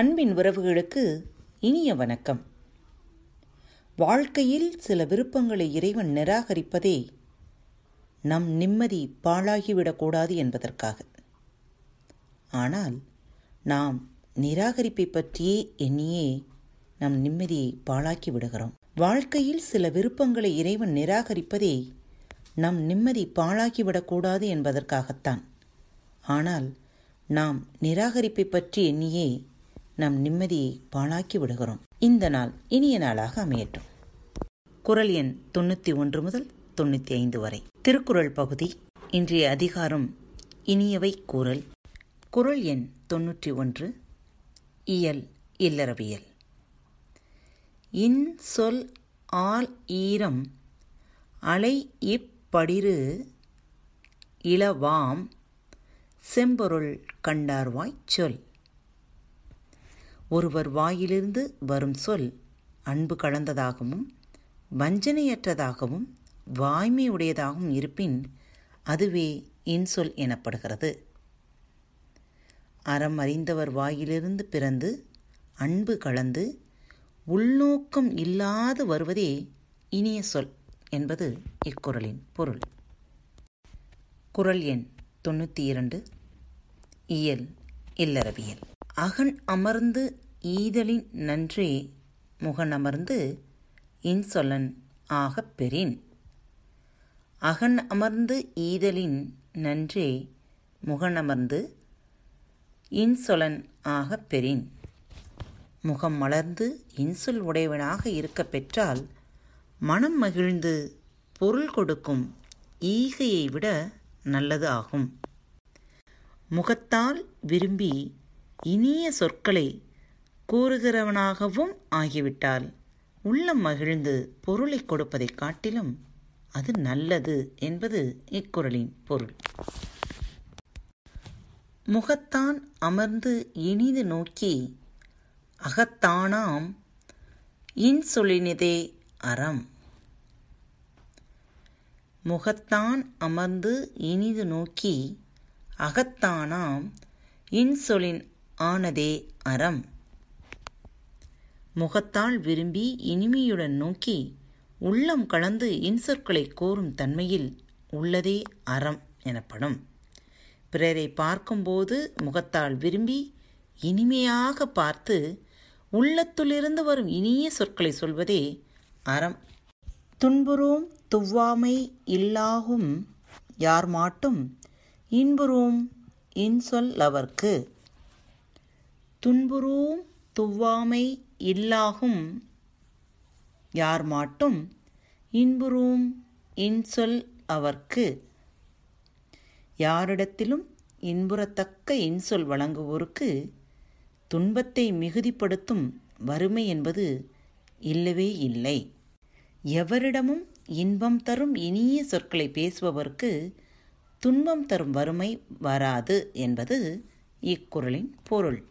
அன்பின் உறவுகளுக்கு இனிய வணக்கம். வாழ்க்கையில் சில விருப்பங்களை இறைவன் நிராகரிப்பதே நம் நிம்மதி பாழாகிவிடக்கூடாது என்பதற்காக. ஆனால் நாம் நிராகரிப்பை பற்றியே எண்ணியே நம் நிம்மதியை பாழாக்கி விடுகிறோம். வாழ்க்கையில் சில விருப்பங்களை இறைவன் நிராகரிப்பதே நம் நிம்மதி பாழாகிவிடக்கூடாது என்பதற்காகத்தான். ஆனால் நாம் நிராகரிப்பை பற்றி எண்ணியே நம் நிம்மதியை பாழாக்கி விடுகிறோம். இந்த நாள் இனிய நாளாக அமையட்டும். குரல் எண் தொண்ணூற்றி ஒன்று முதல் தொண்ணூற்றி ஐந்து வரை. திருக்குறள் பகுதி இன்றைய அதிகாரம் இனியவை கூறல். குரல் எண் தொன்னூற்றி ஒன்று இயல் இல்லறவியல். இன் சொல் ஆல் ஈரம் அலை இப்படிரு இளவாம் செம்பொருள் கண்டார்வாய்ச் சொல். ஒருவர் வாயிலிருந்து வரும் சொல் அன்பு கலந்ததாகவும் வஞ்சனையற்றதாகவும் வாய்மையுடையதாகவும் இருப்பின் அதுவே இன்சொல் எனப்படுகிறது. அறம் அறிந்தவர் வாயிலிருந்து பிறந்து அன்பு கலந்து உள்நோக்கம் இல்லாது வருவதே இனிய சொல் என்பது இக்குறளின் பொருள். குரல் எண் தொண்ணூற்றி இரண்டு. இயல் இல்லறவியல். அகன் அமர்ந்து ஈதலின் நன்றே முகனமர்ந்து இன்சொலன் ஆகப் பெறின். அகன் அமர்ந்து ஈதலின் நன்றே முகனமர்ந்து இன்சொலன் ஆகப் பெறின். முகம் மலர்ந்து இன்சொல் உடையவனாக இருக்கப் பெற்றால் மனம் மகிழ்ந்து பொருள் கொடுக்கும் ஈகையை விட நல்லது ஆகும். முகத்தால் விரும்பி இனிய சொற்களை கூறுகிறவனாகவும் ஆகிவிட்டால் உள்ளம் மகிழ்ந்து பொருளை கொடுப்பதைக் காட்டிலும் அது நல்லது என்பது இக்குறளின் பொருள். முகத்தான் அமர்ந்து இனிது நோக்கி அகத்தானாம் இன்சொலினிதே அறம். முகத்தான் அமர்ந்து இனிது நோக்கி அகத்தானாம் இன்சொலின் ஆனதே அறம். முகத்தால் விரும்பி இனிமையுடன் நோக்கி உள்ளம் கலந்து இன்சொற்களை கோரும் தன்மையில் உள்ளதே அறம் எனப்படும். பிறரை பார்க்கும்போது முகத்தால் விரும்பி இனிமையாக பார்த்து உள்ளத்துலிருந்து வரும் இனிய சொற்களை சொல்வதே அறம். துன்புறும் துவ்வாமை இல்லாகும் யார் மாட்டும் இன்புறும் இன்சொல் அவர்க்கு துன்புறும் துவ்வாமை இல்லாகும். யார் மாட்டும் இன்புறும் இன்சொல் அவர்க்கு. யாரிடத்திலும் இன்புறத்தக்க இன்சொல் வழங்குவோருக்கு துன்பத்தை மிகுதிப்படுத்தும் வறுமை என்பது இல்லவே இல்லை. எவரிடமும் இன்பம் தரும் இனிய சொற்களை பேசுபவர்க்கு துன்பம் தரும் வறுமை வராது என்பது இக்குறளின் பொருள்.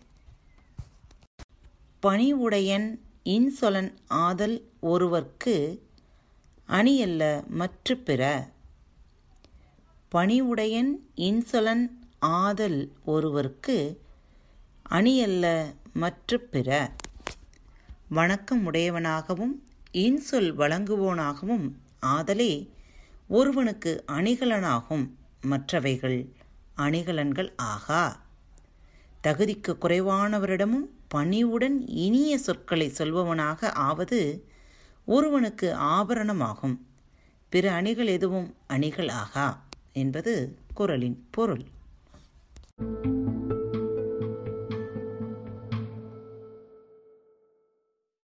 பணிவுடையன் இன்சொலன் ஆதல் ஒருவர்க்கு அணியல்ல மற்று பிற பணிவுடையன் இன்சொலன் ஆதல் ஒருவர்க்கு அணியல்ல மற்று பிற வணக்கம் உடையவனாகவும் இன்சொல் வழங்குவோனாகவும் ஆதலே ஒருவனுக்கு அணிகலனாகும் மற்றவைகள் அணிகலன்கள் ஆகா. தகுதிக்கு குறைவானவரிடமும் பணிவுடன் இனிய சொற்களை சொல்பவனாக ஆவது ஒருவனுக்கு ஆபரணமாகும். பிற அணிகள் எதுவும் அணிகள் ஆகா என்பது குரலின் பொருள்.